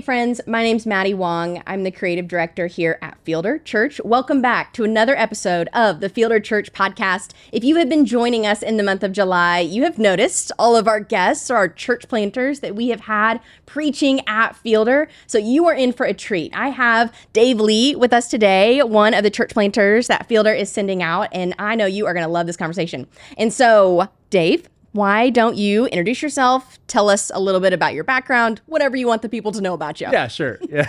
Hey friends, my name's Maddie Wong. I'm the creative director here at Fielder Church. Welcome back to another episode of the Fielder Church podcast. If you have been joining us in the month of July, you have noticed all of our guests, or our church planters that we have had preaching at Fielder. So you are in for a treat. I have Dave Lee with us today, one of the church planters that Fielder is sending out, and I know you are going to love this conversation. And so, Dave, why don't you introduce yourself? Tell us a little bit about your background, whatever you want the people to know about you. Yeah, sure. Yeah.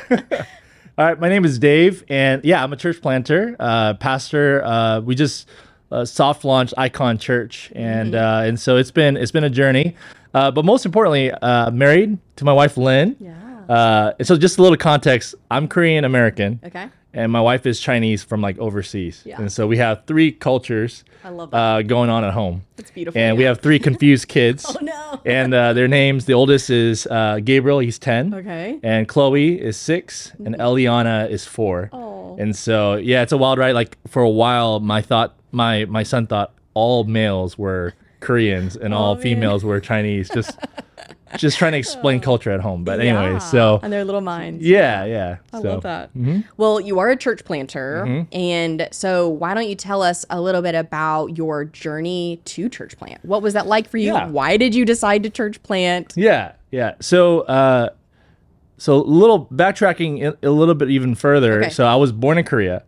All right. My name is Dave, and yeah, I'm a church planter, uh, pastor. Uh, we just uh, soft launched Icon Church, and uh, and so it's been it's been a journey. Uh, but most importantly, uh, married to my wife Lynn. Yeah. Uh, and so just a little context. I'm Korean American. Okay. And my wife is Chinese from like overseas. Yeah. And so we have three cultures I love that. uh, going on at home. That's beautiful. And we have three confused kids. Oh no. And uh, their names, the oldest is uh, Gabriel, he's 10. Okay. And Chloe is 6 and Eliana is four. Oh. And so, yeah, it's a wild ride. Like for a while, my thought, my my son thought all males were Koreans and all Oh, man. females were Chinese. Just just trying to explain culture at home. But anyway, Yeah. so and their little minds. yeah, yeah. I so, love that. mhm. Well, you are a church planter, Mm-hmm. and so why don't you tell us a little bit about your journey to church plant? What was that like for you? Yeah. Why did you decide to church plant? Yeah, yeah. So, uh, so a little backtracking a- a little bit even further. Okay. So I was born in Korea.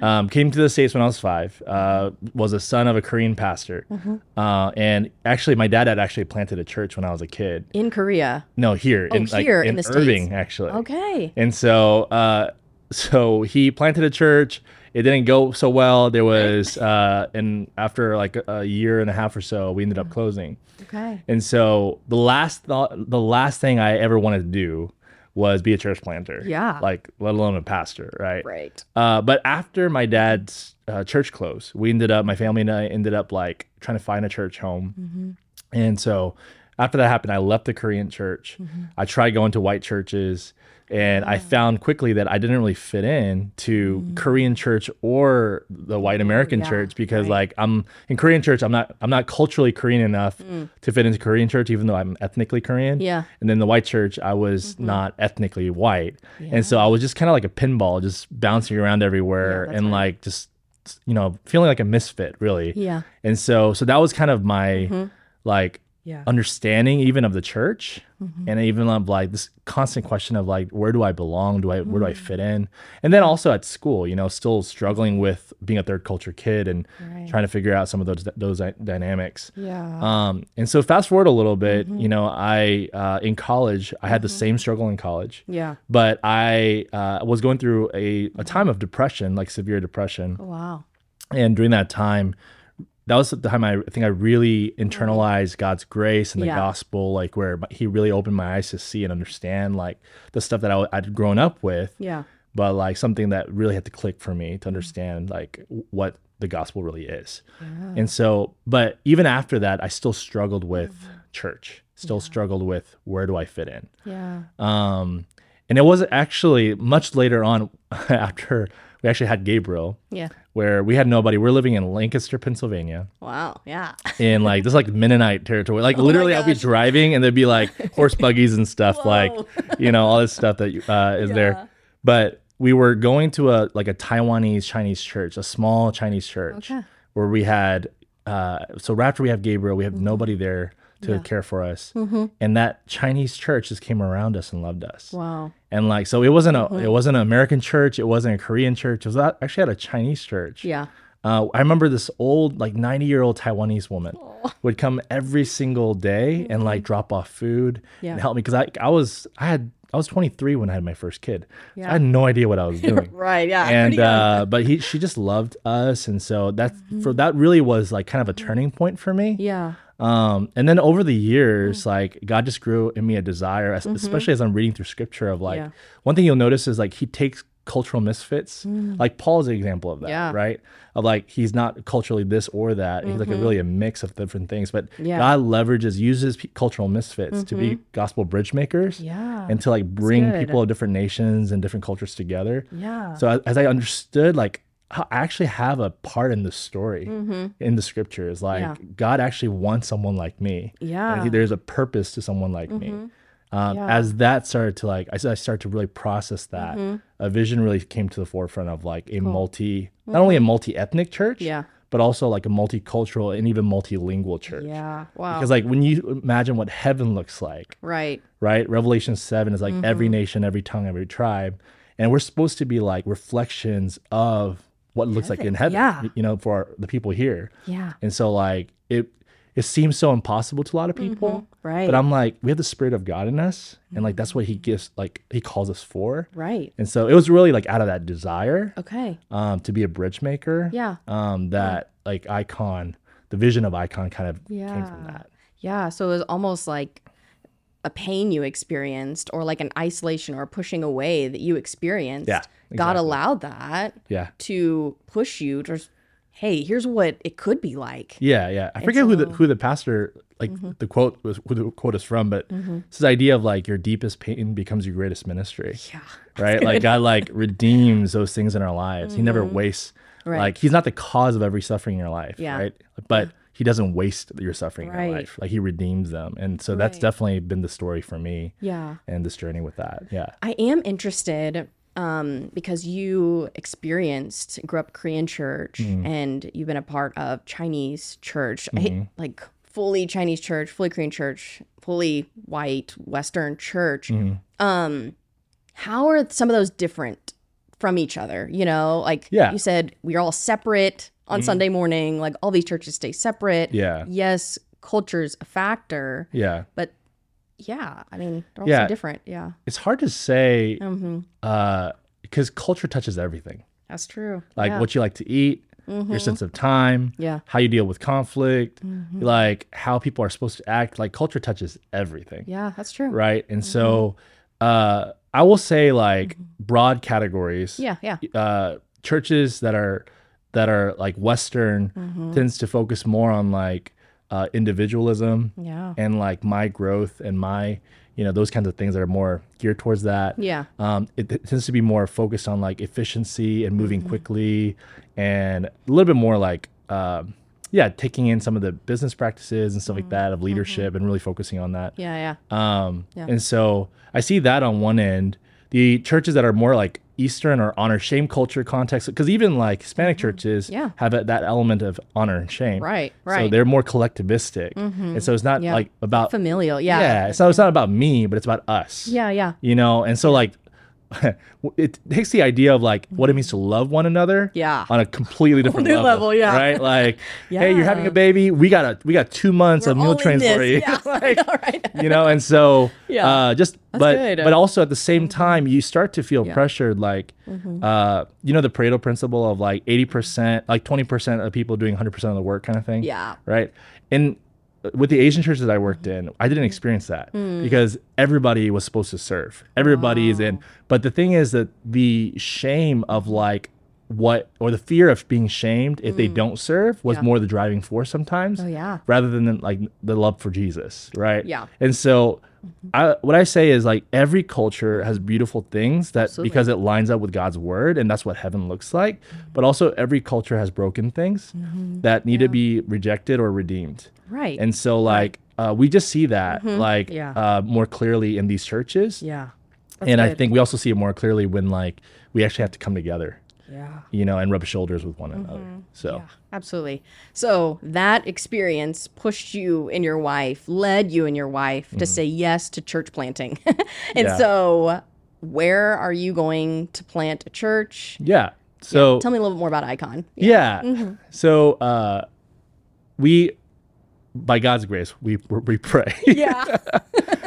Um, came to the states when I was five. Uh, was a son of a Korean pastor, Mm-hmm. uh, and actually, my dad had actually planted a church when I was a kid. In Korea. No, here in like Oh, in in the States. Irving, actually. Okay. And so, uh, so he planted a church. It didn't go so well. There was, uh, and after like a, a year and a half or so, we ended up closing. Okay. And so the last thought, the last thing I ever wanted to do was be a church planter. Yeah. Like, let alone a pastor, right? Right. Uh, but after my dad's uh, church closed, we ended up, my family and I ended up like trying to find a church home. Mm-hmm. And so after that happened, I left the Korean church. Mm-hmm. I tried going to white churches. And I found quickly that I didn't really fit in to Korean church or the white American yeah, church because right. like I'm in Korean church, I'm not I'm not culturally Korean enough Mm. to fit into Korean church, even though I'm ethnically Korean. Yeah. And then the white church, I was Mm-hmm. not ethnically white, and so I was just kind of like a pinball, just bouncing around everywhere, that's and right. like just you know feeling like a misfit, really. Yeah. And so so that was kind of my like Yeah. understanding even of the church Mm-hmm. and even of like this constant question of like where do I belong? Do I where do. I fit in? And then also at school, you know, still struggling with being a third culture kid and Right. trying to figure out some of those those dynamics. Yeah. Um, and so fast forward a little bit, Mm-hmm. you know, I uh, in college I had the same struggle in college, yeah. but I uh, was going through a, a time of depression, like severe depression, Oh, wow. and during that time, that was the time I think I really internalized God's grace and the Yeah. gospel, like where He really opened my eyes to see and understand like the stuff that I, I'd grown up with, Yeah. but like something that really had to click for me to Mm-hmm. understand like what the gospel really is. And so, but even after that, I still struggled with Mm-hmm. church, still struggled with where do I fit in. Yeah. Um, and it wasn't actually much later on after we actually had Gabriel, Yeah. Where we had nobody. We're living in Lancaster, Pennsylvania, Wow. Yeah. in like this like Mennonite territory. Like Oh literally, I'd be driving and there'd be like horse buggies and stuff, like you know all this stuff that uh, is Yeah. there. But we were going to a like a Taiwanese Chinese church, a small Chinese church, Okay. where we had. Uh, so right after we have Gabriel, we have Mm-hmm. nobody there to care for us, and that Chinese church just came around us and loved us Wow. and like so it wasn't a Mm-hmm. it wasn't an american church it wasn't a korean church it was actually at a chinese church Yeah. uh, i remember this old like 90 year old taiwanese woman would come every single day and like drop off food Mm-hmm. Yeah. and help me because I, I was i had i was 23 when i had my first kid So Yeah. i had no idea what i was doing Right. Yeah. and uh but he she just loved us and so that's for that really was like kind of a turning point for me yeah. Um, and then over the years, mm. like God just grew in me a desire, es- mm-hmm. especially as I'm reading through scripture of like, Yeah. one thing you'll notice is like he takes cultural misfits. Mm. Like Paul's an example of that, Yeah. right? Of like, he's not culturally this or that. He's like a mm-hmm. really a mix of different things, but Yeah. God leverages, uses pe- cultural misfits to be mm-hmm. gospel bridge makers Yeah. and to like bring people of different nations and different cultures together. Yeah. So as, as I understood, like actually have a part in the story in the scriptures. Like Mm-hmm. Yeah. God actually wants someone like me. Yeah. There's a purpose to someone like me. Um, Yeah. As that started to like, I started to really process that. Mm-hmm. A vision really came to the forefront of like a multi, not only a multi ethnic church, Mm-hmm. Yeah. but also like a multicultural and even multilingual church. Yeah. Wow. Because like when you imagine what heaven looks like, right. right? Revelation 7 is like every Mm-hmm. nation, every tongue, every tribe. And we're supposed to be like reflections of what it looks like in heaven, Yeah. you know, for our, the people here. Yeah. And so like it it seems so impossible to a lot of people. Mm-hmm. Right. But I'm like, we have the spirit of God in us. And like that's what he gives like he calls us for. right. And so it was really like out of that desire Okay. um to be a bridge maker. Yeah. Um that like icon, the vision of icon kind of came from that. Yeah. So it was almost like a pain you experienced or like an isolation or pushing away that you experienced. Yeah, God allowed that Yeah. to push you to, hey, here's what it could be like. Yeah, yeah. I forget who the who the pastor like Mm-hmm. the quote was who the quote is from, but it's this idea of like your deepest pain becomes your greatest ministry. Yeah. Right? like God like redeems those things in our lives. He never wastes Mm-hmm. Right. like he's not the cause of every suffering in your life. Yeah. Right. But he doesn't waste your suffering in your life. Like he redeems them. And so that's definitely been the story for me Yeah. and this journey with that. Yeah. I am interested um, because you experienced, grew up Korean church, Mm-hmm. and you've been a part of Chinese church, I hate, like fully Chinese church, fully Korean church, fully white Western church. Mm-hmm. Um, how are some of those different from each other? You know, like Yeah. Mm-hmm. you said, we're all separate on Sunday morning. Like all these churches stay separate. Yeah. Yes, culture's a factor, Yeah. but yeah, I mean, they're all Yeah. so different. Yeah. It's hard to say Mm-hmm. uh because culture touches everything. That's true. like yeah. Mm-hmm. what you like to eat, your sense of time, Yeah. how you deal with conflict, Mm-hmm. like how people are supposed to act. Like culture touches everything, Yeah, that's true. right? And so, uh, I will say like broad categories. Mm-hmm. Yeah, yeah. Uh, churches that are that are like Western Mm-hmm. tends to focus more on like uh, individualism Yeah. and like my growth and my you know those kinds of things that are more geared towards that Yeah. um, it, it tends to be more focused on like efficiency and Mm-hmm. moving quickly and a little bit more like um, yeah taking in some of the business practices and stuff like that of leadership and really focusing on that Mm-hmm. Yeah, yeah. um, Yeah. and so i see that on one end the churches that are more like eastern or honor shame culture context because even like hispanic churches Mm-hmm. Yeah. have a, that element of honor and shame Right, right. so they're more collectivistic and so it's not Yeah. like about Familial. Yeah. yeah So it's not about me but it's about us Yeah, yeah. you know and so like it takes the idea of like what it means to love one another Yeah. on a completely different new level, level, yeah. right like hey you're having a baby we got a we got two months of We're meal trains for you Yeah. like, right. you know and so Yeah. uh just but good. Mm-hmm. but also at the same time you start to feel pressured like Mm-hmm. uh you know the pareto principle of like 80% like 20% of people doing 100% of the work kind of thing Yeah. right and with the asian churches i worked in i didn't mm. experience that mm. because everybody was supposed to serve. Everybody is in. But the thing is that the shame of like what or the fear of being shamed if they mm. don't serve was Yeah. more the driving force sometimes Oh, yeah. rather than like the love for jesus right? Yeah. and so I, what I say is like every culture has beautiful things that Absolutely. because it lines up with God's word and that's what heaven looks like. But also every culture has broken things that need to be rejected or redeemed. Right. And so like uh, we just see that like Yeah. uh, more clearly in these churches. yeah. and I think we also see it more clearly when like we actually have to come together, Yeah. you know, and rub shoulders with one another. So Mm-hmm. Yeah, absolutely. So that experience pushed you and your wife, led you and your wife to say yes to church planting. and Mm-hmm. Yeah. so, where are you going to plant a church? yeah. So Tell me a little bit more about Icon. Yeah. Mm-hmm. So uh, we, by God's grace, we we pray. Yeah.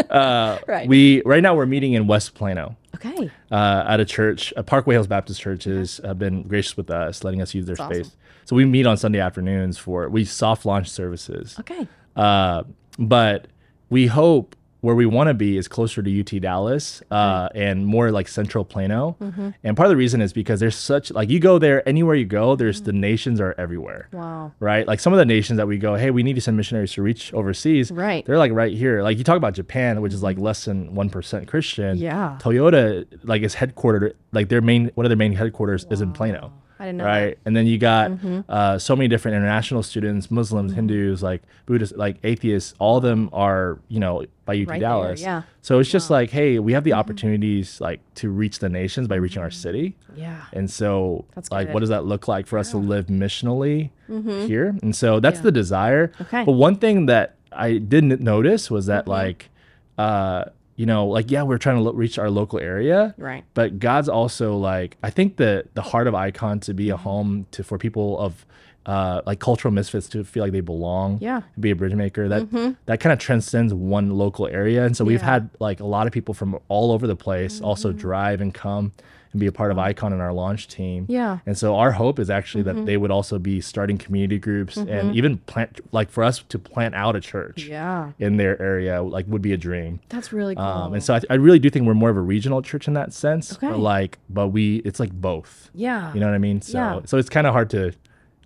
uh, Right. We right now we're meeting in West Plano okay. uh, at a church. Uh, Parkway Hills Baptist Churches have been gracious with us, letting us use their That's space. awesome. So we meet on Sunday afternoons for we soft launch services. Okay. Uh, but we hope where we want to be is closer to UT Dallas uh, and more like Central Plano. Mm-hmm. And part of the reason is because there's such like you go there anywhere you go, there's the nations are everywhere. Wow. Right, like some of the nations that we go, hey, we need to send missionaries to reach overseas. Right. they're like right here. Like you talk about Japan, which is like less than one percent Christian. Yeah. Toyota like is headquartered, like their main one of their main headquarters is in Plano. I didn't know right? And then you got uh, so many different international students, Muslims, Mm-hmm. Hindus, like Buddhists, like atheists. All of them are, you know, by UT Right there, Dallas. yeah. So it's just like, hey, we have the opportunities like to reach the nations by reaching our city. Yeah. And so, That's like, good. what does that look like for us to live missionally here? And so that's the desire. Okay. But one thing that I didn't notice was that, like, uh, you know, like, yeah, we're trying to lo- reach our local area. Right. But God's also like, I think the the heart of Icon to Mm-hmm. be a home to for people of uh, like cultural misfits to feel like they belong. Yeah. Mm-hmm. Be a bridge maker. That that kind of transcends one local area. And so we've Mm-hmm. had like a lot of people from all over the place also drive and come and be a part of Icon in our launch team. Yeah. Mm-hmm. And so our hope is actually that they would also be starting community groups and even plant like for us to plant out a church Yeah. in their area like would be a dream. That's really cool. Um, and so I, I really do think we're more of a regional church in that sense. Okay. But like, but we, it's like both. yeah. You know what I mean? So, Yeah. so it's kind of hard to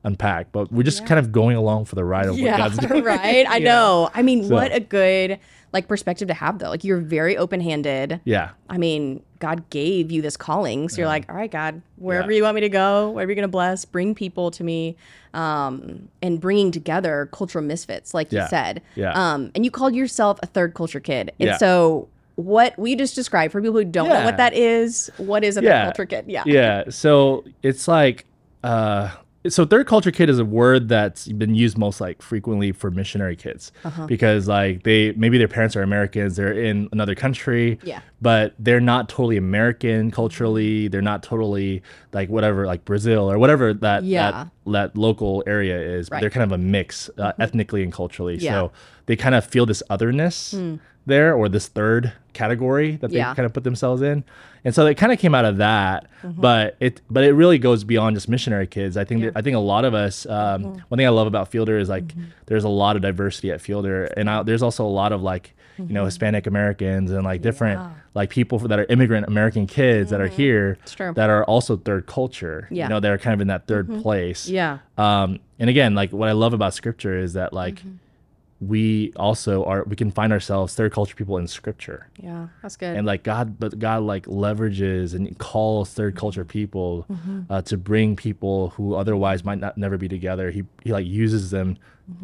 unpack, but we're just kind of going along for the ride of what yeah, God's doing. right. I You know. I mean, So- what a good like perspective to have though. Like you're very open-handed. Yeah. I mean, God gave you this calling, so you're like, all right, God, wherever Yeah. you want me to go, wherever you're gonna bless, bring people to me, um, and bringing together cultural misfits, like Yeah. you said. Yeah. Um, and you called yourself a third culture kid, and so what we just described for people who don't know what that is, what is a third culture kid? Yeah. Yeah. So it's like, uh, so third culture kid is a word that's been used most like frequently for missionary kids Uh-huh. because like they maybe their parents are Americans, they're in another country, Yeah. but they're not totally American culturally. They're not totally like whatever like Brazil or whatever that Yeah. that, that local area is. Right. they're kind of a mix uh, ethnically and culturally. Yeah. So they kind of feel this otherness there or this third category that they Yeah. kind of put themselves in. And so it kind of came out of that, but it but it really goes beyond just missionary kids. I think that, I think a lot of us. Um, One thing I love about Fielder is like there's a lot of diversity at Fielder, and I, there's also a lot of like you know Hispanic Americans and like different Yeah. like people that are immigrant American kids that are here that are also third culture. Yeah. you know they're kind of in that 3rd place. Yeah. Um, and again, like what I love about scripture is that like Mm-hmm. We also are we can find ourselves third culture people in scripture Yeah. That's good. and like god but god like leverages and calls third culture people Mm-hmm. uh, to bring people who otherwise might not never be together he, he like uses them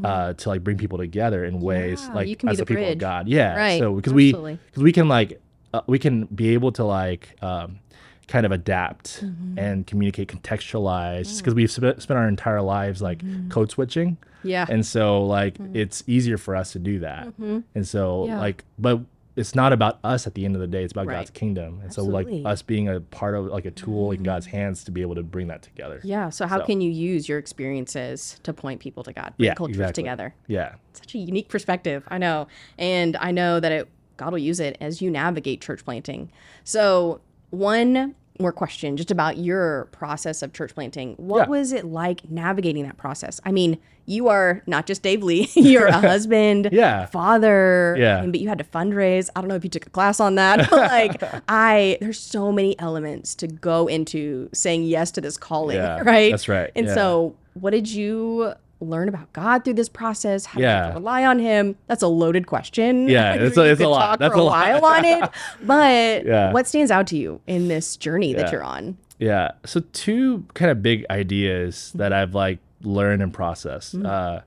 uh, to like bring people together in ways Mm-hmm. Yeah, like you can be as the the people of god yeah Right, so because we because we can like uh, we can be able to like um, kind of adapt Mm-hmm. and communicate contextualize Mm. because we've sp- spent our entire lives like code switching yeah. and so like it's easier for us to do that and so Mm-hmm. Yeah. like but it's not about us at the end of the day it's about Right. god's kingdom and Absolutely. so like us being a part of like a tool in god's hands to be able to bring that together yeah. So how So- can you use your experiences to point people to God, bring yeah cultures exactly. together? yeah such a unique perspective. I know. And I know that it God will use it as you navigate church planting. So, one more question just about your process of church planting. What Yeah. was it like navigating that process? I mean, you are not just Dave Lee, you're a husband, Yeah. father, Yeah. but you had to fundraise. I don't know if you took a class on that, but like I there's so many elements to go into saying yes to this calling, Yeah, right? that's right, And so, what did you learn about God through this process? How Yeah. you rely on Him? That's a loaded question. Yeah, it's a- it's a lot. That's a a lot. while on it, but Yeah. what stands out to you in this journey that you're on? Yeah. So two kind of big ideas that I've like learned and processed. Mm-hmm. Uh,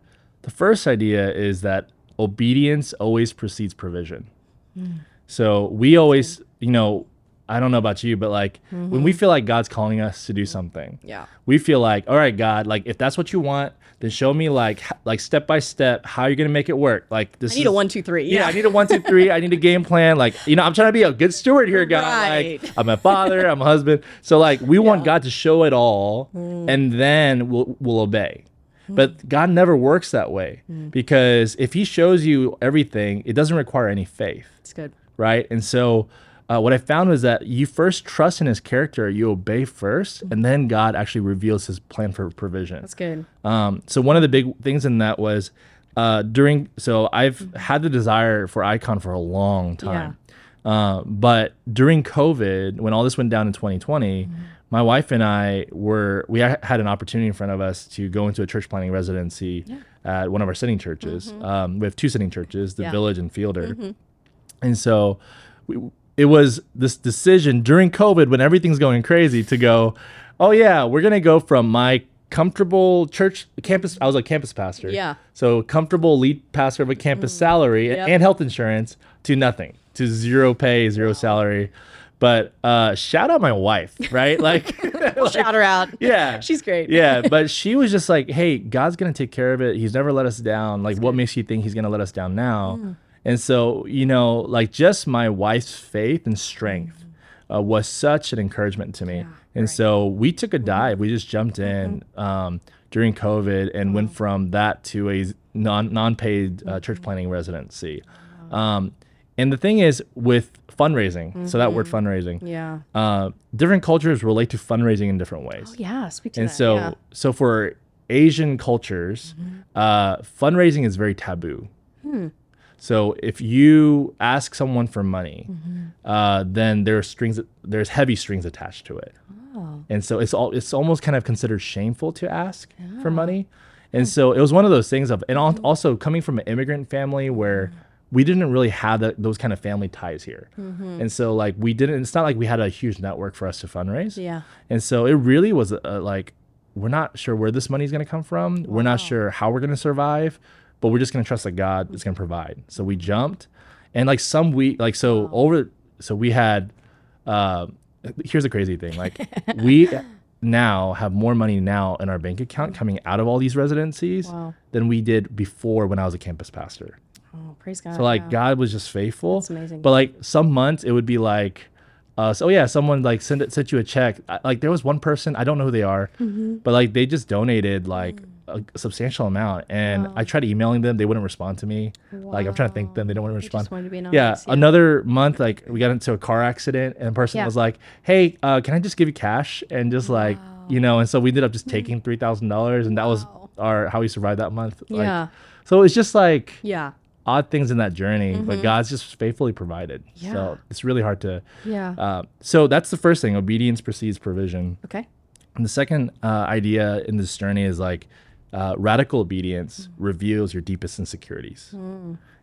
the first idea is that obedience always precedes provision. Mm. So we always, you know, I don't know about you, but like when we mm-hmm. feel like God's calling us to do mm-hmm. something, Mm-hmm. Yeah. we feel like, all right, God, like if that's what you want, then show me like like step by step how you're gonna make it work. Like this I need is, a one, two, three. yeah, I need a one, two, three. I need a game plan. Like, you know, I'm trying to be a good steward here, God. Right. Like, I'm a father, I'm a husband. So, like, we want God to show it all, mm. and then we'll we'll obey. Mm. But God never works that way mm. because if He shows you everything, it doesn't require any faith, It's good. right? And so, uh, what I found was that you first trust in His character, you obey first, and then God actually reveals His plan for provision. That's good. Um, so one of the big things in that was uh, during. So I've had the desire for Icon for a long time, uh, but during COVID, when all this went down in 2020, my wife and I were we had an opportunity in front of us to go into a church planting residency at one of our sending churches. Um, we have two sending churches, the Yeah. Village and Fielder, and so we, it was this decision during COVID when everything's going crazy to go, oh yeah, we're gonna go from my comfortable church campus. I was a campus pastor. Yeah. So comfortable lead pastor of a campus salary Yep. and health insurance to nothing, to zero pay, zero salary. But uh, shout out my wife, right? Like, Shout her out. yeah, She's great. yeah, but she was just like, "Hey, God's gonna take care of it. He's never let us down. Like, what makes you think He's gonna let us down now?" Mm. And so, you know, like just my wife's faith and strength uh, was such an encouragement to me. and so we took a dive. We just jumped in um, during COVID and went from that to a non non paid uh, church planting residency. Um, and the thing is with fundraising, so that word fundraising, Yeah. uh, different cultures relate to fundraising in different ways. Oh, yeah. Speak to And that. so, yeah. Mm-hmm. so for Asian cultures, uh, fundraising is very taboo. Hmm. So if you ask someone for money, Mm-hmm. uh, then there's strings, there's heavy strings attached to it, Oh. and so it's all it's almost kind of considered shameful to ask for money. And so it was one of those things of, and al- also coming from an immigrant family where Hmm. we didn't really have that, those kind of family ties here, Mm-hmm. and so like we didn't. It's not like we had a huge network for us to fundraise. Yeah. And so it really was uh, like, we're not sure where this money's going to come from. We're not sure how we're going to survive, but we're just going to trust that God is going to provide. So we jumped. And like some week, like, so over, so we had, uh, here's the crazy thing. Like, we now have more money now in our bank account coming out of all these residencies Wow. than we did before when I was a campus pastor. Oh, praise God. So like yeah. God was just faithful. That's amazing. But like some months it would be like, uh, so yeah, someone like send it, sent you a check. I, like there was one person I don't know who they are, Mm-hmm. but like they just donated like a, substantial amount, and I tried emailing them, they wouldn't respond to me. Like I'm trying to thank them, they don't want to respond. to yeah, yeah. another month like we got into a car accident, and the person Yeah. was like, "Hey, uh, can I just give you cash?" And just like you know, and so we ended up just taking three thousand dollars, and that was our how we survived that month. Like, Yeah. So it's just like Yeah. odd things in that journey, but God's just faithfully provided. Mm-hmm. Yeah. So it's really hard to. Yeah. Uh, so that's the first thing. Obedience precedes provision. okay. And the second uh, idea in this journey is like uh, radical obedience reveals your deepest insecurities.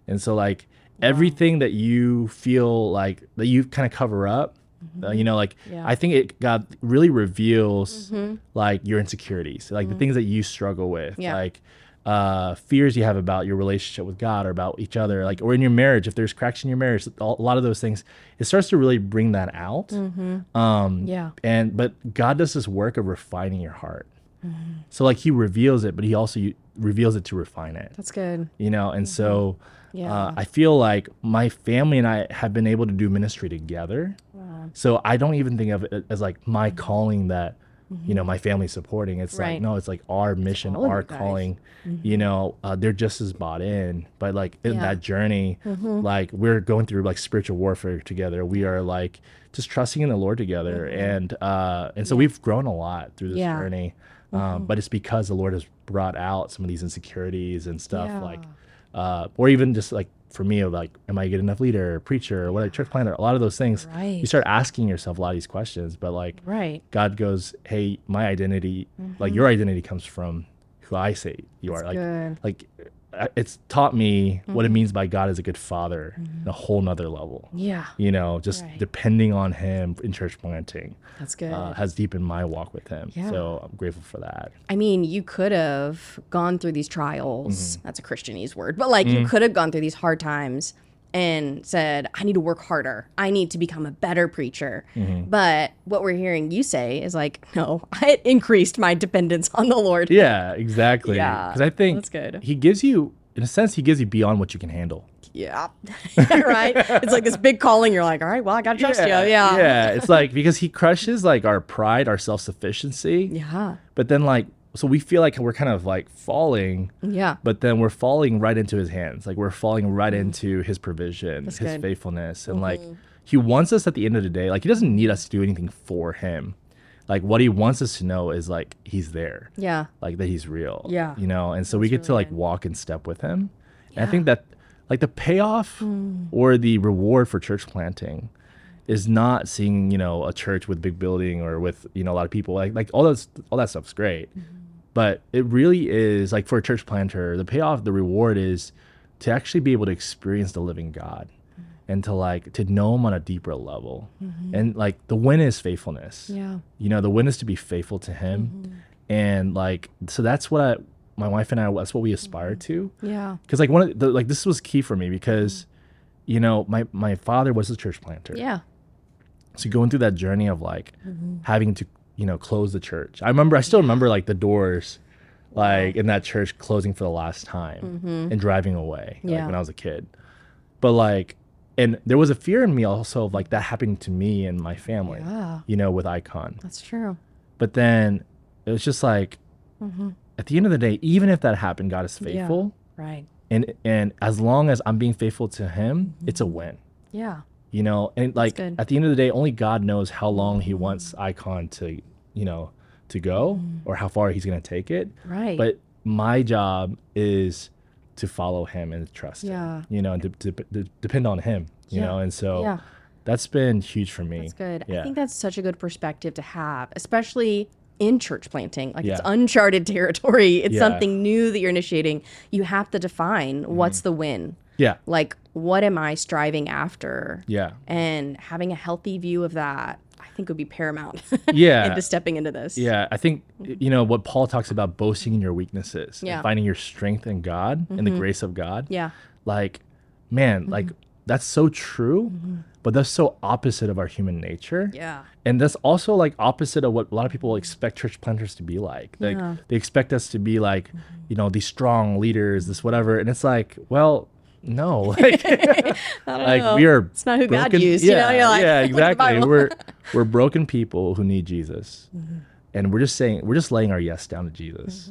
And so like everything that you feel like that you kind of cover up. Uh, you know, like Yeah. I think it God really reveals like your insecurities, like the things that you struggle with, Yeah. like uh, fears you have about your relationship with God or about each other, like or in your marriage, if there's cracks in your marriage, a lot of those things, it starts to really bring that out. Um, Yeah. and but God does this work of refining your heart. Mm-hmm. So like He reveals it, but He also u- reveals it to refine it. That's good. You know, and so Mm-hmm. Yeah. uh, I feel like my family and I have been able to do ministry together. Wow. So I don't even think of it as like my calling that you know my family's supporting. It's Mm-hmm. Right. like no, it's like our mission, our calling. You know, uh, they're just as bought in, but like in Yeah. Mm-hmm. that journey, like we're going through like spiritual warfare together. We are like just trusting in the Lord together, and uh, and so we've grown a lot through this Mm-hmm. Yeah. Mm-hmm. Um, But it's because the Lord has brought out some of these insecurities and stuff Yeah. like, uh, or even just like for me, like, am I a good enough leader, or preacher, or what a church planter? A lot of those things. Right. You start asking yourself a lot of these questions, but like Right. God goes, hey, my identity, like your identity comes from who I say you are. Like, good. like it's taught me what it means by God as a good father in a whole nother level. Yeah. You know, just Right. depending on Him in church planting That's good. uh, has deepened my walk with Him. Yeah. So I'm grateful for that. I mean, you could have gone through these trials. Mm-hmm. That's a Christianese word, but like you could have gone through these hard times and said, I need to work harder. I need to become a better preacher. Mm-hmm. But what we're hearing you say is like, no, I increased my dependence on the Lord. Yeah, exactly. Yeah, Because I think that's good. He gives you, in a sense, He gives you beyond what you can handle. Yeah. right? It's like this big calling. You're like, all right, well, I got to trust you. Yeah. Yeah. It's like because He crushes like our pride, our self sufficiency. Yeah. But then like, so we feel like we're kind of like falling. Yeah. But then we're falling right into his hands. Like we're falling right into his provision, his good. Mm-hmm. faithfulness. And like he wants us at the end of the day, like he doesn't need us to do anything for him. Like what he wants us to know is like he's there. Yeah. Like that he's real. Yeah. You know, and so we get to really like walk in step with him. And I think that like the payoff or the reward for church planting is not seeing, you know, a church with big building or with, you know, a lot of people. Like like all those all that stuff's great. Mm-hmm. But it really is like for a church planter, the payoff, the reward is to actually be able to experience the living God. and to like to know him on a deeper level. Mm-hmm. And like the win is faithfulness. Yeah. You know, the win is to be faithful to him. Mm-hmm. And like so that's what I my wife and I that's what we aspire mm-hmm. to. Yeah. Because like one of the like this was key for me because you know, my my father was a church planter. Yeah. So going through that journey of like having to, you know, close the church. I remember I still remember like the doors like in that church closing for the last time and driving away like Yeah. when I was a kid. But like and there was a fear in me also of like that happening to me and my family, Yeah. you know, with Icon. That's true. But then it was just like at the end of the day, even if that happened, God is Mm-hmm. Yeah. faithful. Right. And and as long as I'm being faithful to him, it's a win Yeah. You know and like at the end of the day only god knows how long he wants icon to you know to go or how far he's going to take it Mm. Right. but my job is to follow him and trust Yeah. him you know and to, to, to depend on him you Yeah. know and so yeah. that's been huge for me That's good. I think that's such a good perspective to have, especially in church planting. Like it's uncharted territory. It's Yeah. Mm-hmm. something new that you're initiating. You have to define what's the win. yeah Like, what am I striving after? yeah And having a healthy view of that, I think would be paramount yeah into stepping into this. Yeah, I think you know what Paul talks about boasting in your weaknesses, and Yeah. finding your strength in God and the mm-hmm. grace of God. Yeah. like man mm-hmm. like that's so true mm-hmm. but that's so opposite of our human nature Yeah. and that's also like opposite of what a lot of people expect church planters to be like like Yeah. they expect us to be like you know these strong leaders this whatever and it's like well no like, like we are It's not who God broken- used, you know? You're like, yeah look at the exactly we're we're broken people who need jesus Mm-hmm. and we're just saying we're just laying our yes down to jesus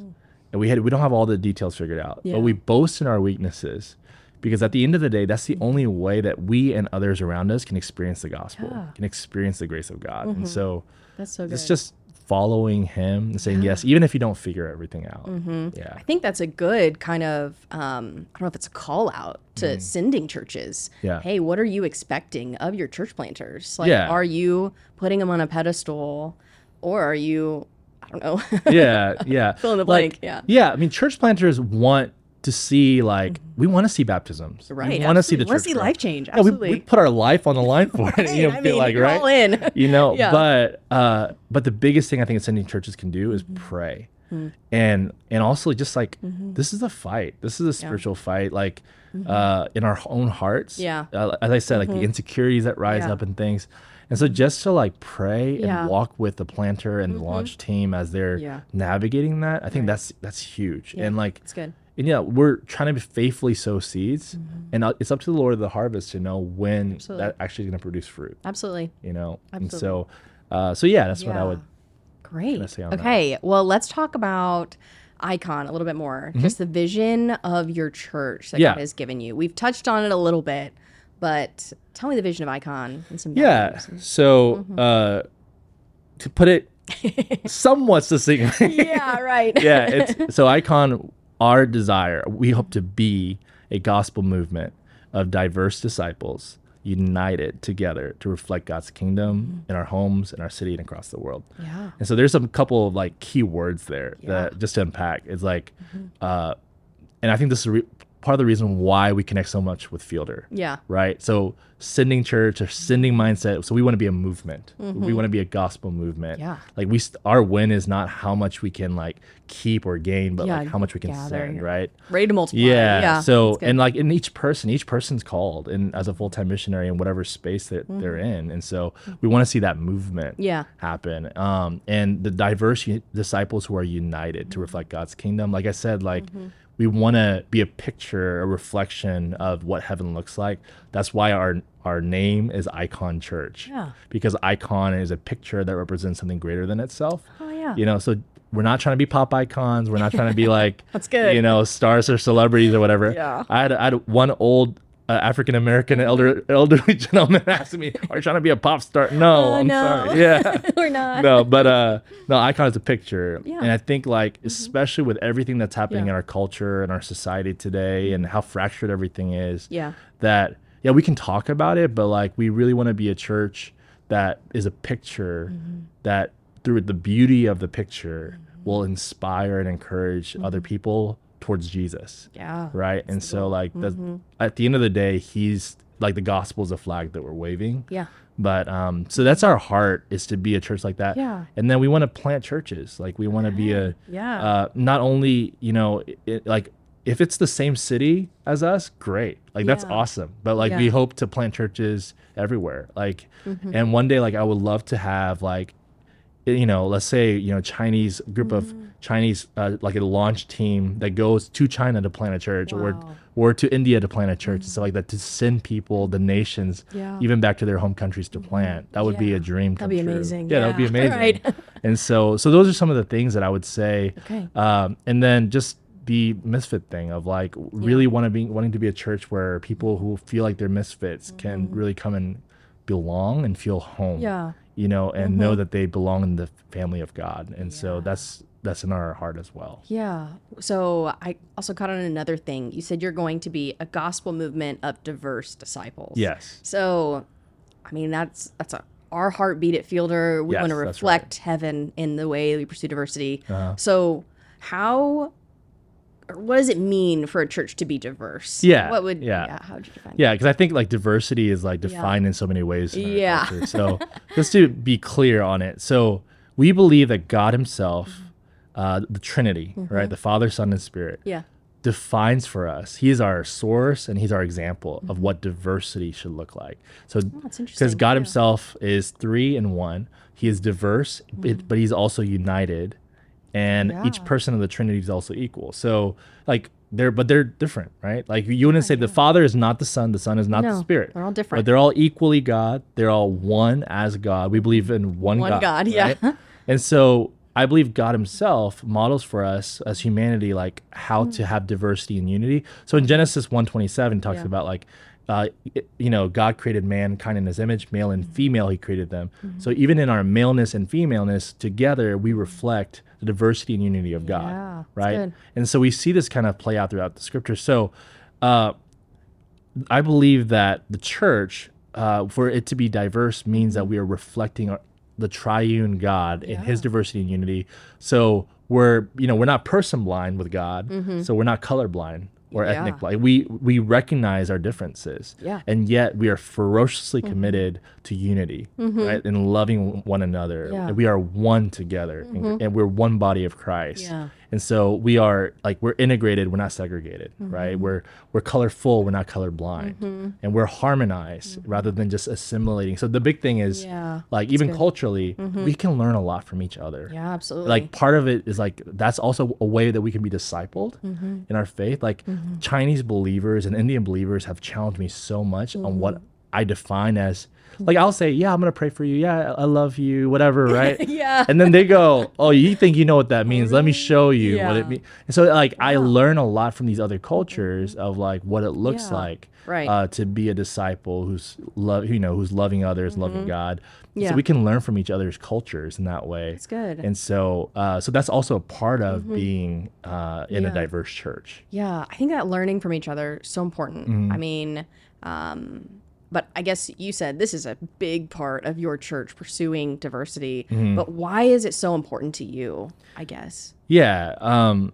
and we had we don't have all the details figured out Yeah. but we boast in our weaknesses because at the end of the day that's the only way that we and others around us can experience the gospel Yeah. Mm-hmm. can experience the grace of god and so That's so good. it's just following him and saying yes even if you don't figure everything out Mm-hmm. yeah I think that's a good kind of um, I don't know if it's a call out to sending churches. Mm. Yeah. Hey, what are you expecting of your church planters? Like, Yeah. are you putting them on a pedestal, or are you, I don't know, yeah yeah Fill in the Like, blank, yeah. yeah i mean church planters want to see like we want to see baptisms Mm-hmm. right? we want to see the absolutely. Wanna church see life change. yeah, we, Absolutely. we put our life on the line for it you know I mean, like right all in. you know Yeah. but uh but the biggest thing i think sending churches can do Mm-hmm. is pray and and also just like Mm-hmm. this is a fight this is a spiritual fight like uh in our own hearts Yeah. uh, as i said like the insecurities that rise Yeah. up and things and so just to like pray Yeah. and walk with the planter and the launch team as they're Yeah. navigating that i think that's that's huge and like it's good. And yeah, we're trying to faithfully sow seeds, and uh, it's up to the Lord of the harvest to know when Mm-hmm. Absolutely. that actually is going to produce fruit. Absolutely. You know, and so, uh, so yeah, that's what I Yeah. would. Great. say on that? Okay. Well, let's talk about Icon a little bit more. Just the vision of your church that Mm-hmm. Yeah. God has given you. We've touched on it a little bit, but tell me the vision of Icon and some Yeah. values. So, Mm-hmm. uh, to put it somewhat succinctly, yeah, right. yeah, it's so icon. Our desire, we hope to be a gospel movement of diverse disciples united together to reflect God's kingdom in our homes, in our city, and across the world. Yeah. And so there's a couple of like key words there Yeah. Mm-hmm. that just to unpack. It's like, uh, and I think this is re- part of the reason why we connect so much with Fielder, Yeah. right? So sending church or sending mindset. So we want to be a movement. We want to be a gospel movement. Mm-hmm. Yeah. Like we, st- our win is not how much we can like keep or gain, but Yeah, like how much we can gather. send, right? Ready to multiply. Yeah. Yeah. So and like in each person, each person's called and as a full time missionary in whatever space that they're in, and so we want to see that movement Mm-hmm. Yeah. happen. Um, and the diverse u- disciples who are united to reflect God's kingdom. Like I said, like Mm-hmm. We want to be a picture, a reflection of what heaven looks like. That's why our our name is Icon Church. Yeah. Because icon is a picture that represents something greater than itself. Oh, yeah. You know, so we're not trying to be pop icons. We're not trying to be like That's good. You know, stars or celebrities or whatever. Yeah. I had I had one old uh, African American elder elderly gentleman ask me, "Are you trying to be a pop star?" No, Oh, I'm no. sorry. Yeah. We're not. no, but uh, no, icon is a picture, Yeah. and I think like mm-hmm. especially with everything that's happening Yeah. in our culture and our society today, and how fractured everything is. Yeah. That yeah, we can talk about it, but like we really want to be a church that is a picture mm-hmm. that through the beauty of the picture mm-hmm. will inspire and encourage other people towards Jesus Yeah. right and so like the, at the end of the day he's like the gospel is a flag that we're waving. Yeah. But um, so that's our heart is to be a church like that. Yeah. And then we want to plant churches. Like we want to be a Yeah. uh, not only you know it, like if it's the same city as us, great. Like that's awesome. But like we hope to plant churches everywhere. Like Mm-hmm. and one day like I would love to have like you know let's say you know Chinese group Mm. of Chinese uh, like a launch team that goes to China to plant a church or Wow. Mm. or to India to plant a church and stuff like that to send people the nations Yeah. even back to their home countries to plant. That would be a dream come That'd be true. amazing. Yeah, that would be amazing. Right. and so so those are some of the things that I would say. Okay. Um, and then just the misfit thing of like really want to be wanting to be a church where people who feel like they're misfits can really come and belong and feel home. Yeah. You know, and know that they belong in the family of God. And so that's that's in our heart as well. Yeah. So I also caught on another thing. You said you're going to be a gospel movement of diverse disciples. Yes. So, I mean, that's that's a, our heartbeat at Fielder. We Yes, want to that's right. reflect heaven in the way we pursue diversity. Uh-huh. So, how what does it mean for a church to be diverse? Yeah, What would yeah. yeah, how would you define? Yeah, because I think like diversity is like defined in so many ways. Yeah. culture. So just to be clear on it, so we believe that God Himself, Mm-hmm. uh, the Trinity, right, the Father, Son, and Spirit, Yeah. defines for us. He is our source and He's our example of Mm-hmm. what diversity should look like. So Oh, because interesting. God Yeah. Himself is three in one, He is diverse, but, but He's also united, and each Mm-hmm. Person of the Trinity is also equal. So like they're but they're different, right? Like you wouldn't say the Father is not the Son, the Son is not the No, Spirit. they're all different. But they're all equally God. They're all one as God. We believe in one, One God. God, yeah. and so I believe God Himself models for us as humanity like how to have diversity and unity. So in Genesis one twenty seven talks Yeah. about like uh, you know, God created mankind in his image, male and Mm-hmm. female, he created them. So even in our maleness and femaleness, together we reflect the diversity and unity of God. Yeah, right. good. And so we see this kind of play out throughout the scripture. So uh, I believe that the church, uh, for it to be diverse, means that we are reflecting our, the triune God in His diversity and unity. So we're, you know, we're not person blind with God. So we're not colorblind or Mm-hmm. Yeah. ethnic blind. We we recognize our differences. Yeah. Mm-hmm. And yet we are ferociously committed to unity, right, and loving one another. Yeah. Mm-hmm. And we are one together, and, and we're one body of Christ. Yeah. And so we are like we're integrated, we're not segregated, right? Mm-hmm. We're we're colorful, we're not colorblind. And we're harmonized rather than just assimilating. So the big thing is Mm-hmm. Yeah, like even culturally, we can learn a lot from each other. Yeah, absolutely. Like part of it is like that's also a way that we can be discipled Mm-hmm. in our faith. Like Chinese believers and Indian believers have challenged me so much on what Mm-hmm. I define as like I'll say, yeah, I'm gonna pray for you. Yeah, I love you, whatever, right? Yeah. And then they go, oh, you think you know what that means? Let me show you what it means. And so like I learn a lot from these other cultures of like what it looks Yeah. like Right. uh, to be a disciple who's love, you know, who's loving others, loving God. Mm-hmm. Yeah. So we can learn from each other's cultures in that way. That's good. And so, uh, so that's also a part of being uh, in Yeah. a diverse church. Yeah, I think that learning from each other is so important. Mm-hmm. I mean, um, but I guess you said this is a big part of your church pursuing diversity. Mm-hmm. But why is it so important to you? I guess. Yeah. Um,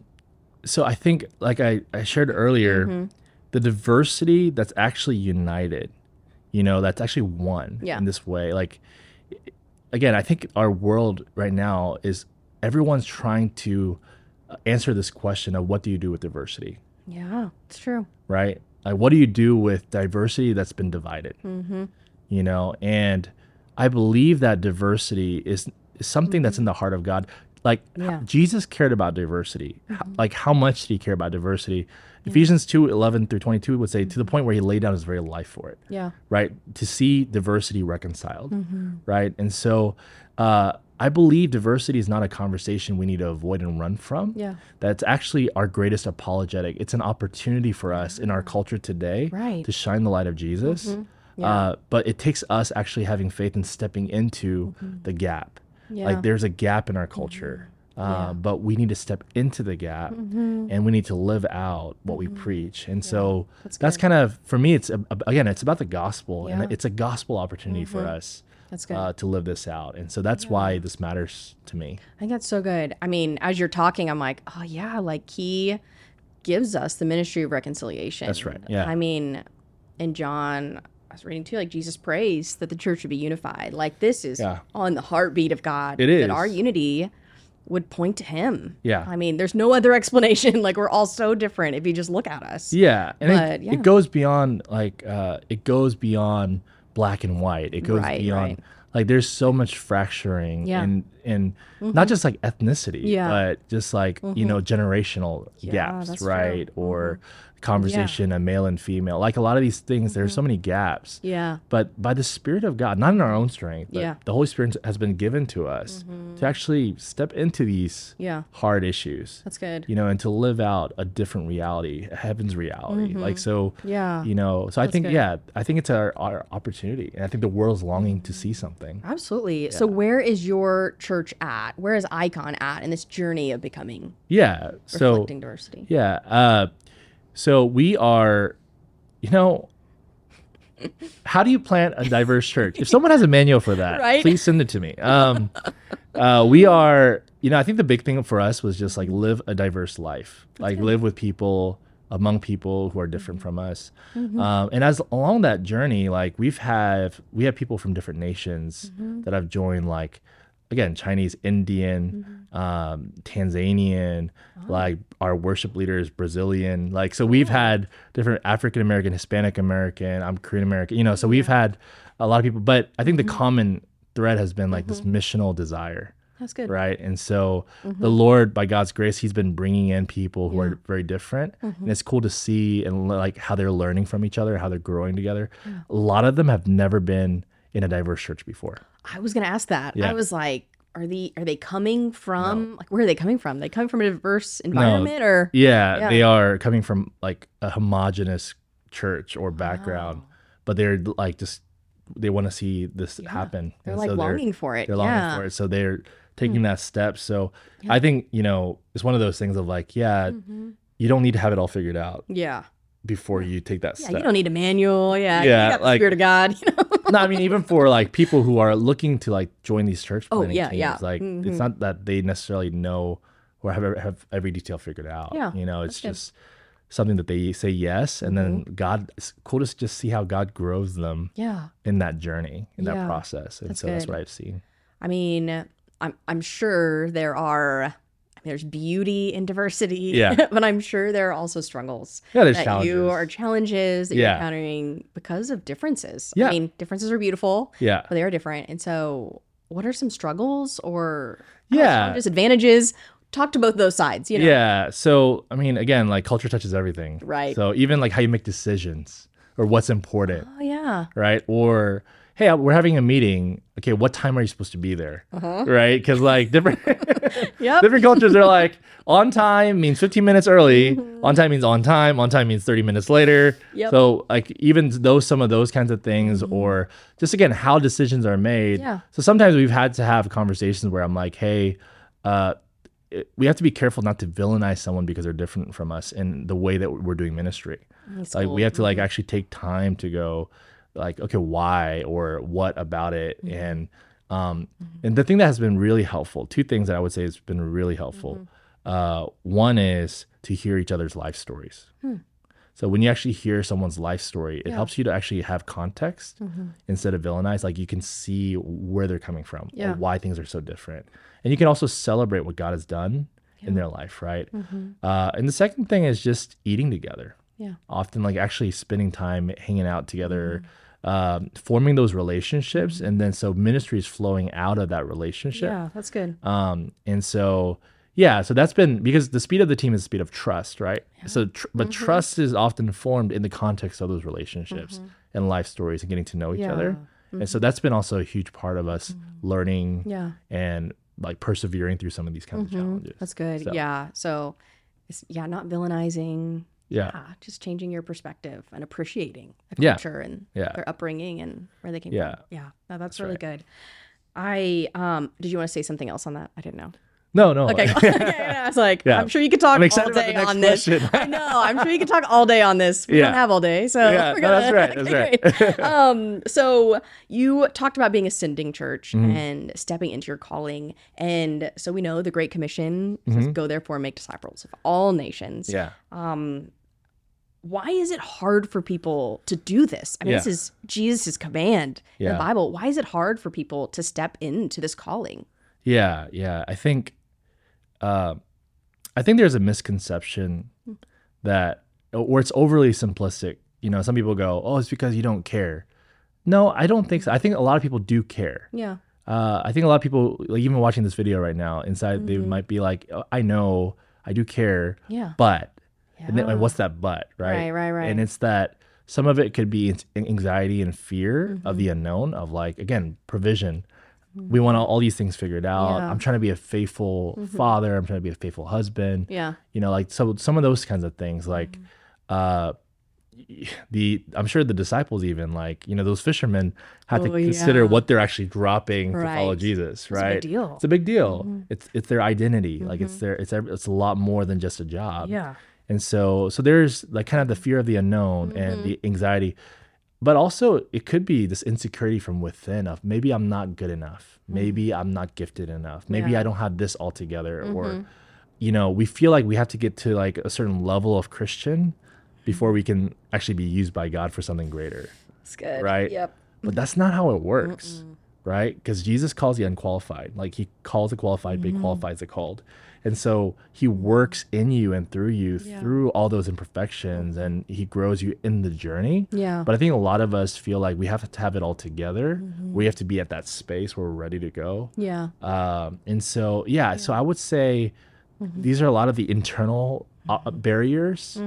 so I think, like I, I shared earlier, Mm-hmm. the diversity that's actually united, you know, that's actually one Yeah. in this way. Like, again, I think our world right now is everyone's trying to uh, answer this question of what do you do with diversity, Yeah, it's true. right? Like, what do you do with diversity that's been divided? Mm-hmm. You know, and I believe that diversity is, is something that's in the heart of God. Like Mm-hmm. Yeah. Mm-hmm. Jesus cared about diversity. H- Like how much did he care about diversity? Ephesians 2, 11 through 22 would say to the point where he laid down his very life for it Yeah. right? To see diversity reconciled, Mm-hmm. right? And so uh, I believe diversity is not a conversation we need to avoid and run from. Yeah. That's actually our greatest apologetic. It's an opportunity for us in our culture today Right. Mm-hmm. to shine the light of Jesus. Mhm. Uh, but it takes us actually having faith and stepping into the gap. Mm-hmm. Yeah. Like there's a gap in our culture. Uh, But we need to step into the gap and we need to live out what we preach. And so That's that's, kind of, for me, it's a, again, it's about the gospel Yeah. Mm-hmm. and it's a gospel opportunity for us That's good. uh, to live this out. And so that's why this matters to me. I think that's so good. I mean, as you're talking, I'm like, oh yeah, like he gives us the ministry of reconciliation. That's right, yeah. I mean, in John, I was reading too, like Jesus prays that the church would be unified. Like this is Yeah. on the heartbeat of God. It is. That our unity would point to him. Yeah. I mean, there's no other explanation. like we're all so different if you just look at us. Yeah, and But, it, yeah. it goes beyond like uh, it goes beyond black and white. It goes Right, beyond right. like there's so much fracturing Yeah. and and not just like ethnicity, Yeah. Mm-hmm. but just like you know generational Yeah, gaps, that's true. Mm-hmm. right? Or conversation, a male and female, like a lot of these things. There's so many gaps. Yeah. But by the Spirit of God, not in our own strength, but Yeah. Mm-hmm. the Holy Spirit has been given to us to actually step into these Yeah. hard issues That's good. you know, and to live out a different reality, heaven's reality. Like so, Mm-hmm. Yeah. you know. So I think, good. yeah, I think it's our, our opportunity, and I think the world's longing to see something. Absolutely. So where is your church at? Where is Icon at in this journey of becoming Yeah. So reflecting diversity? yeah. Uh, so we are, you know. How do you plant a diverse church? If someone has a manual for that, Right? please send it to me. Um, uh, we are, you know, I think the big thing for us was just like live a diverse life, like live with people, among people who are different from us. Um, and as along that journey, like we've have we have people from different nations that have joined, like again, Chinese, Indian, mm-hmm. um, Tanzanian, oh. like our worship leaders, Brazilian. Like, so we've oh. had different African American, Hispanic American, I'm Korean American, you know, so we've had a lot of people, but I think the mm-hmm. common thread has been like this mm-hmm. missional desire. That's good. Right. And so the Lord, by God's grace, He's been bringing in people who are very different. And it's cool to see and like how they're learning from each other, how they're growing together. A lot of them have never been in a diverse church before. I was gonna ask that. Yeah. I was like, are the are they coming from like where are they coming from? They coming from a diverse environment or Yeah, Yeah. they are coming from like a homogenous church or background, but they're like just they want to see this happen. they're And like so longing for it. They're longing yeah. For it, so they're taking that step. So I think you know it's one of those things of like, yeah, Mm-hmm. you don't need to have it all figured out Yeah. Before you take that Yeah. step. You don't need a manual. Yeah. Yeah, You got the like- spirit of God. You know? no, I mean even for like people who are looking to like join these church Oh, yeah, teams, yeah. like Mhm. it's not that they necessarily know or have have every detail figured out. Yeah, you know, it's good. just something that they say yes, and then Mm-hmm. God. It's cool to just see how God grows them yeah. in that journey, in Yeah, that process, and that's so that's what I've seen. I mean, I'm I'm sure there are there's beauty in diversity. Yeah. but I'm sure there are also struggles. Yeah, there's that challenges. you are challenges that Yeah. you're encountering because of differences. Yeah. I mean, differences are beautiful, Yeah, but they are different. And so what are some struggles or I don't know, Yeah. disadvantages? Talk to both those sides, you know. yeah. So I mean, again, like culture touches everything, Right. So even like how you make decisions or what's important. Oh yeah. right? Or hey, we're having a meeting. Okay, what time are you supposed to be there? Uh-huh. Right? Because like different different cultures are like on time means 15 minutes early. On time means on time. On time means 30 minutes later. Mm-hmm. Yep. Mm-hmm. So like even those some of those kinds of things, or just again how decisions are made. Yeah. So sometimes we've had to have conversations where I'm like, hey, uh, it- we have to be careful not to villainize someone because they're different from us in the way that we're doing ministry That's like cool. we have to Mm-hmm. like actually take time to go like okay why or what about it Mm-hmm. and um and the thing that has been really helpful two things that i would say has been really helpful Mm-hmm. uh one is to hear each other's life stories so when you actually hear someone's life story it Hmm. Yeah. helps you to actually have context Mhm. instead of villainize like you can see where they're coming from Yeah. or why things are so different and you can also celebrate what god has done in their life right Mhm. uh, and the second thing is just eating together Yeah. often like actually spending time hanging out together um, forming those relationships and then so ministry is flowing out of that relationship Yeah, that's good. um, and so yeah so that's been because the speed of the team is the speed of trust right yeah. so tr- but Mm-hmm. trust is often formed in the context of those relationships and life stories and getting to know each Yeah. other and so that's been also a huge part of us learning Yeah. and like persevering through some of these kinds of challenges That's good. So- Yeah. So it's yeah, not villainizing. Yeah Ah, just changing your perspective and appreciating the Yeah. culture and Yeah. their upbringing and where they came Yeah. from. Yeah. No, that's, really good. I um did you want to say something else on that? I didn't know. no no Okay. okay. I was like, Yeah. I'm sure you could talk all day on this. I know. I'm sure you could talk all day on this. We Yeah. don't have all day, so Yeah, we're no, that's right, that's right. um, so you talked about being a sending church Mm-hmm. and stepping into your calling, and so we know the Great Commission says, "Go therefore, and make disciples of all nations." yeah why is it hard for people to do this? I mean, this is Jesus' command in the Bible. Why is it hard for people to step into this calling? Yeah, yeah. I think, uh, I think there's a misconception that, or it's overly simplistic. You know, some people go, "Oh, it's because you don't care." No, I don't think so. I think a lot of people do care. Yeah. Uh, I think a lot of people, like even watching this video right now, inside they Mm-hmm. might be like, oh, "I know, I do care, Yeah. but," and then and what's that but, right? Right, right, right. And it's that some of it could be anxiety and fear of Mm-hmm. the unknown, of like again provision. We want all, all these things figured out. Yeah. Mm-hmm. I'm trying to be a faithful father. I'm trying to be a faithful husband. Yeah. You know, like so some of those kinds of things, like Mm-hmm. uh the I'm sure the disciples even like you know those fishermen had to Oh, consider yeah. what they're actually dropping to follow Right. Jesus, a big right? deal. Mm-hmm. It's a big deal. It's it's their identity. Like it's their it's it's a lot more than just a job. Yeah. And so so there's like kind of the fear of the unknown Mm-hmm. and the anxiety. But also it could be this insecurity from within of maybe I'm not good enough. Maybe I'm not gifted enough. Maybe Mm-hmm. Yeah. Mm-hmm. I don't have this all together or you know, we feel like we have to get to like a certain level of Christian before we can actually be used by God for something greater, That's good. right? Yep. But that's not how it works, right? Because Jesus calls the unqualified. Like he calls the qualified, but he qualifies the called. And so he works in you and through you Yeah. through all those imperfections and he grows you in the journey. Yeah. But I think a lot of us feel like we have to have it all together. Mm-hmm. We have to be at that space where we're ready to go. Yeah. Um, and so, yeah, so I would say Mm-hmm. these are a lot of the internal uh, barriers,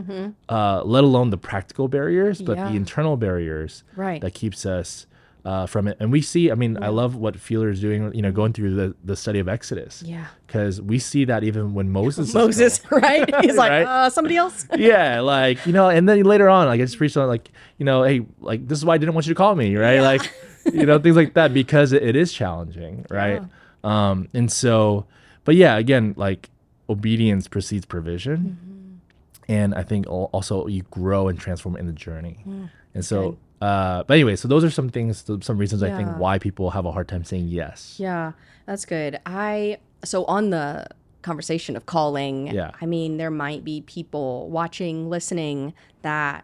uh, let alone the practical barriers, but Mm-hmm. Yeah. the internal barriers Right. that keeps us uh, from it. And we see, I mean, I love what Fielder is doing, you know, going through the, the study of Exodus. Yeah. Because we see that even when Moses is Moses, right? He's like, Right? uh, somebody else. yeah, like you know, and then later on, like I just preached on, like you know, hey, like this is why I didn't want you to call me, right? Like, you know, things like that because it, it is challenging, right? Um, and so, but yeah, again, like obedience precedes provision, and I think also you grow and transform in the journey, and so. Uh, but anyway, so those are some things, some reasons I think why people have a hard time saying yes. Yeah, that's good. I so on the conversation of calling, Yeah. I mean, there might be people watching, listening that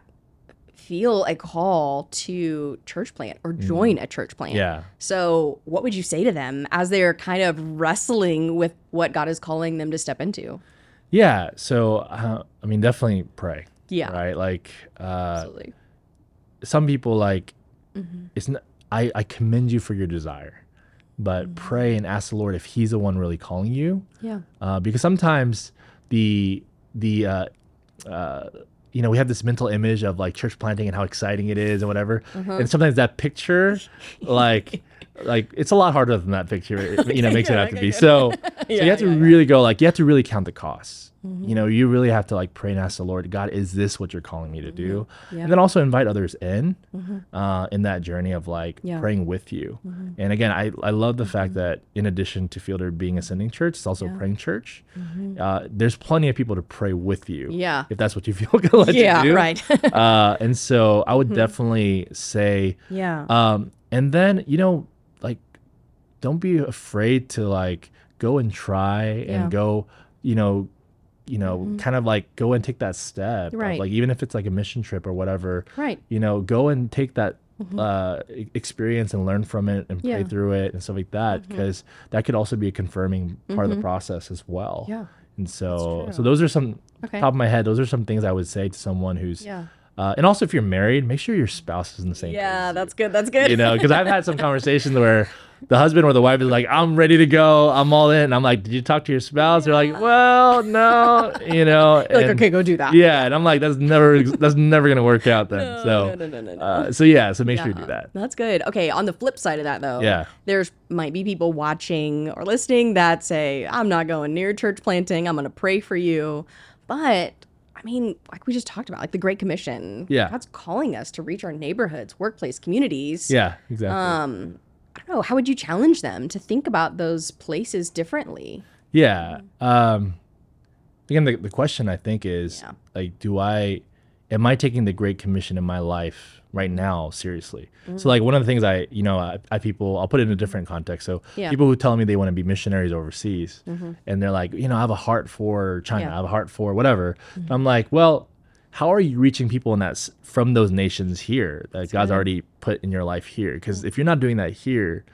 feel a call to church plant or join a church plant. Mm. Yeah. So, what would you say to them as they're kind of wrestling with what God is calling them to step into? Yeah. So, uh, I mean, definitely pray. Yeah. Right. Like, uh, Absolutely. Some people like Mm-hmm. it's not I, I commend you for your desire but Mm-hmm. pray and ask the lord if he's the one really calling you Yeah. uh, because sometimes the the uh, uh, you know we have this mental image of like church planting and how exciting it is and whatever Uh-huh. and sometimes that picture like like it's a lot harder than that picture you know makes it good, have to be so, so you have to yeah, yeah. really go like you have to really count the costs Mm-hmm. you know you really have to like pray and ask the lord god is this what you're calling me to do Yeah. and then also invite others in uh, in that journey of like Yeah. praying with you and again I, I love the fact that in addition to fielder being a sending church it's also a praying church uh, there's plenty of people to pray with you Yeah. if that's what you feel good let Yeah, you do. right. uh, and so i would definitely say yeah. um, and then you know like don't be afraid to like go and try Yeah. Mm-hmm. and go you know you know kind of like go and take that step of, Right. like even if it's like a mission trip or whatever right. you know go and take that uh e- experience and learn from it and pray Mm-hmm. Yeah. Mm-hmm. through it and stuff like that because that could also be a confirming part of the process as well Yeah. and so so those are some Okay. top of my head those are some things i would say to someone who's Yeah. uh, and also if you're married make sure your spouse is in the same Yeah, page that's good. That's good. you know because i've had some conversations where the husband or the wife is like i'm ready to go i'm all in and i'm like did you talk to your spouse they're like well no you know like, and- okay, go do that. yeah and i'm like that's never that's never gonna work out then No, so no, no, no, no. Uh, so yeah so make sure you do that That's good. Okay, on the flip side of that though, Yeah. there's might be people watching or listening that say, I'm not going near church planting, I'm gonna pray for you. But I mean, like we just talked about, like the Great Commission. Yeah. God's calling us to reach our neighborhoods, workplace, communities. yeah exactly Um, Know, how would you challenge them to think about those places differently? Yeah. Um again the, the question I think is Yeah. like do I am I taking the great commission in my life right now seriously? Mm-hmm. So like one of the things I you know I, I people I'll put it in a different context. So Yeah. Mm-hmm. people who tell me they want to be missionaries overseas and they're like, you know, I have a heart for China, Yeah. Mm-hmm. I have a heart for whatever. I'm like, well, how are you reaching people in that from those nations here that God's good. already put in your life here? Because if you're not doing that here,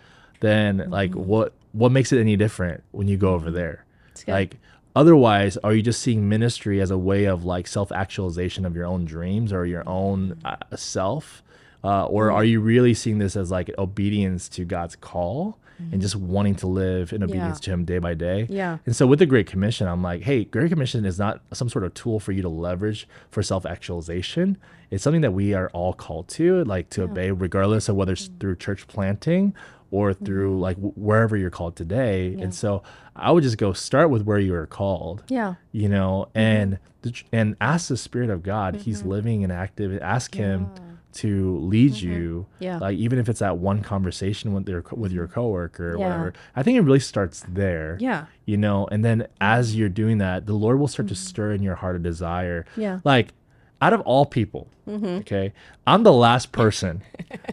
then Mm-hmm. like what what makes it any different when you go over there? Like otherwise, are you just seeing ministry as a way of like self actualization of your own dreams or your own uh, self? Uh, or Mm-hmm. are you really seeing this as like obedience to God's call and just wanting to live in obedience Mm-hmm. Yeah. to Him day by day? Yeah. And so with the Great Commission, I'm like, hey, Great Commission is not some sort of tool for you to leverage for self actualization. It's something that we are all called to, like to obey, regardless of whether it's Mm-hmm. through church planting or through like w- wherever you're called today. And so I would just go start with where you are called Yeah. you know and the, tr- and ask the spirit of god he's Mm-hmm. living and active ask him to lead you Mm-hmm. Yeah. like even if it's that one conversation with your with your coworker or Yeah. whatever i think it really starts there Yeah. you know and then as you're doing that the lord will start to stir in your heart a desire Mm-hmm. Yeah. like out of all people Mm-hmm. okay i'm the last person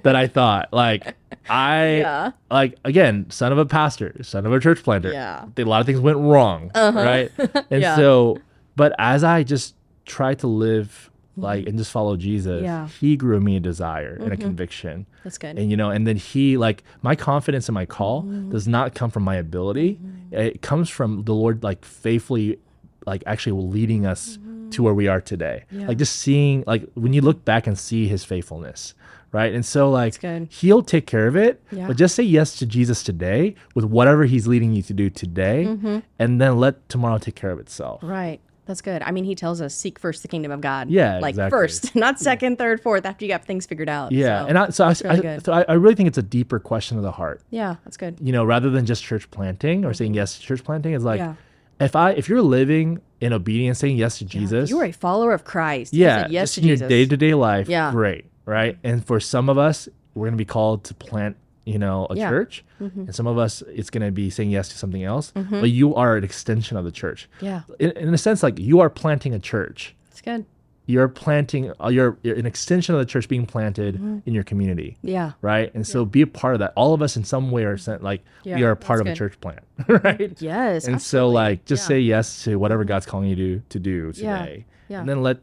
that i thought like i Yeah. like again son of a pastor son of a church planter Yeah. Uh-huh. a lot of things went wrong right and Yeah. so but as i just try to live like and just follow jesus Mm-hmm. Yeah. Mm-hmm. he grew me a desire and a conviction That's good. and you know and then he like my confidence in my call Mm-hmm. does not come from my ability it comes from the lord like faithfully like actually leading us to where we are today Mm-hmm. Yeah. like just seeing like when you look back and see his faithfulness right and so like he'll take care of it Yeah. but just say yes to jesus today with whatever he's leading you to do today Mm-hmm. and then let tomorrow take care of itself Right. That's good. I mean, he tells us seek first the kingdom of God. Yeah, like exactly. first, not second, third, fourth. After you got things figured out. yeah So, and I, so, I, really I, so I, really think it's a deeper question of the heart yeah, that's good. you know, rather than just church planting or saying yes to church planting, is like Yeah. if I if you're living in obedience, saying yes to Jesus, You are a follower of Christ. Yeah, yes just to in Jesus. your day to day life, Yeah. great, right? And for some of us, we're gonna be called to plant, you know, a Yeah. church, mm-hmm. and some of us, it's gonna be saying yes to something else. Mm-hmm. But you are an extension of the church. yeah, In, in a sense, like you are planting a church. it's good. You're planting. uh, You're, you're an extension of the church being planted mm-hmm. in your community Yeah. right? And so be a part of that. All of us, in some way, are sent like we are a part of a church plant, right? Yes. And so, like, just Yeah. say yes to whatever God's calling you to to do today, yeah. and then let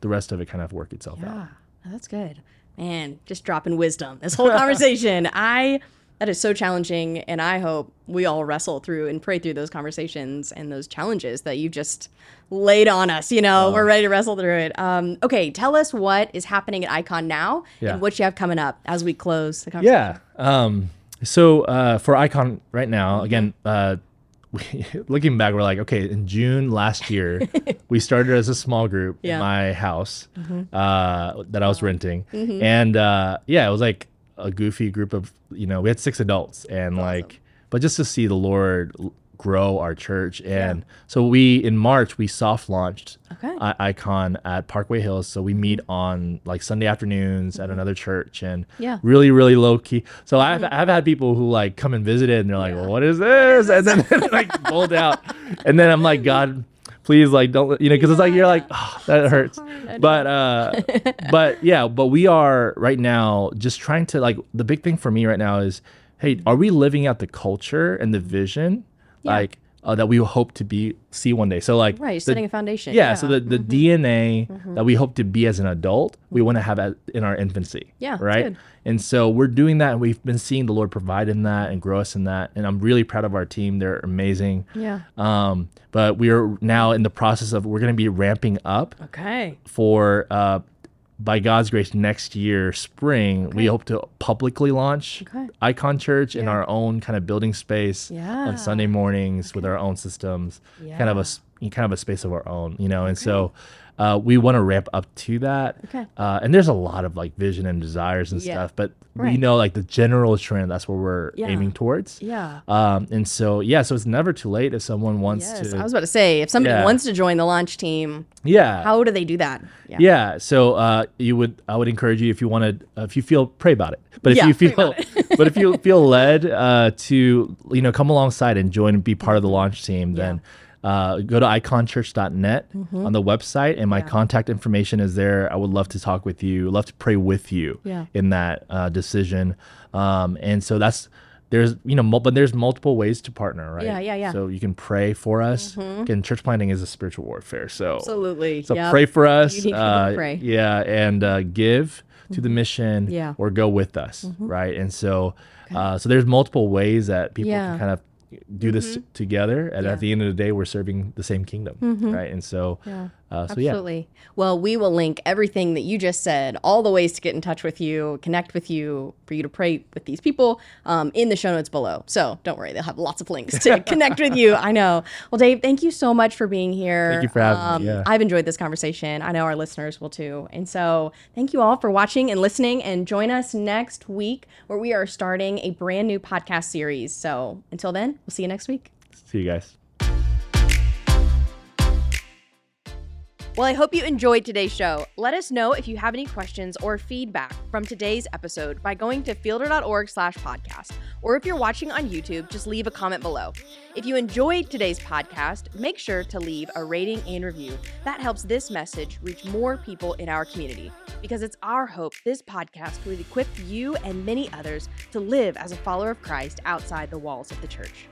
the rest of it kind of work itself out. Yeah, that's good. Man, just dropping wisdom. This whole conversation, I that is so challenging, and I hope we all wrestle through and pray through those conversations and those challenges that you just laid on us. You know, we're ready to wrestle through it. Um, okay, tell us what is happening at Icon now Yeah. and what you have coming up as we close the conversation. Yeah. Um. So uh, for Icon right now, again, uh, we, looking back, we're like, okay, in June last year, we started as a small group Yeah. in my house uh, that I was renting, and uh, yeah, it was like a goofy group of you know we had six adults, and like, but just to see the Lord grow our church, and so we in March we soft launched Okay. I- icon at Parkway Hills. So we meet on like Sunday afternoons at another church and Yeah. really, really low key. So I've, I've had people who like come and visited and they're like, well, what is this? And then like pulled out. And then I'm like, God, please like don't, you know, cause it's like, you're like, oh, that hurts. But, uh, but yeah, but we are right now just trying to like, the big thing for me right now is, hey, are we living out the culture and the vision? Like, uh, that we hope to be see one day. So like Right, the- setting a foundation. yeah, so the, the Mm-hmm. DNA that we hope to be as an adult, we want to have at, in our infancy. Yeah, Right. good. And so we're doing that and we've been seeing the Lord provide in that and grow us in that. And I'm really proud of our team. They're amazing. Yeah. Um, but we are now in the process of we're going to be ramping up Okay. for uh, by God's grace next year spring we hope to publicly launch Okay. Icon Church in our own kind of building space Yeah. on Sunday mornings with our own systems kind of a kind of a space of our own you know? And so uh, we want to ramp up to that Okay. uh, and there's a lot of like vision and desires and Yeah. stuff but we know like the general trend that's where we're Yeah. aiming towards Yeah. um, and so yeah so it's never too late if someone wants Yes. to I was about to say, if somebody Yeah. wants to join the launch team, yeah how do they do that? Yeah. Yeah. So uh, you would, I would encourage you if you want to, if you feel, pray about it. But if you feel, but if you feel led uh, to, you know, come alongside and join and be part of the launch team, then uh, go to iconchurch.net Mm-hmm. on the website, and my contact information is there. I would love to talk with you, love to pray with you Yeah. in that uh, decision. Um, and so that's there's you know mul- but there's multiple ways to partner right Yeah, yeah, yeah. so you can pray for us again church planting is a spiritual warfare so Absolutely. so Yep. pray for us You need people to uh, pray. yeah and uh, give to the mission Yeah. Mm-hmm. or go with us right and so uh, so there's multiple ways that people Yeah. Mm-hmm. can kind of do this mm-hmm. together and Yeah. at the end of the day we're serving the same kingdom mm-hmm. right and so Yeah. Uh, so yeah Absolutely. Well, we will link everything that you just said, all the ways to get in touch with you, connect with you, for you to pray with these people um, in the show notes below. So don't worry, they'll have lots of links to connect with you. I know. Well, Dave, thank you so much for being here. Thank you for having me, yeah. I've enjoyed this conversation. I know our listeners will too. And so thank you all for watching and listening. And join us next week where we are starting a brand new podcast series. So until then, we'll see you next week. see you guys Well, I hope you enjoyed today's show. Let us know if you have any questions or feedback from today's episode by going to fielder.org slash podcast. Or if you're watching on YouTube, just leave a comment below. If you enjoyed today's podcast, make sure to leave a rating and review. That helps this message reach more people in our community because it's our hope this podcast will equip you and many others to live as a follower of Christ outside the walls of the church.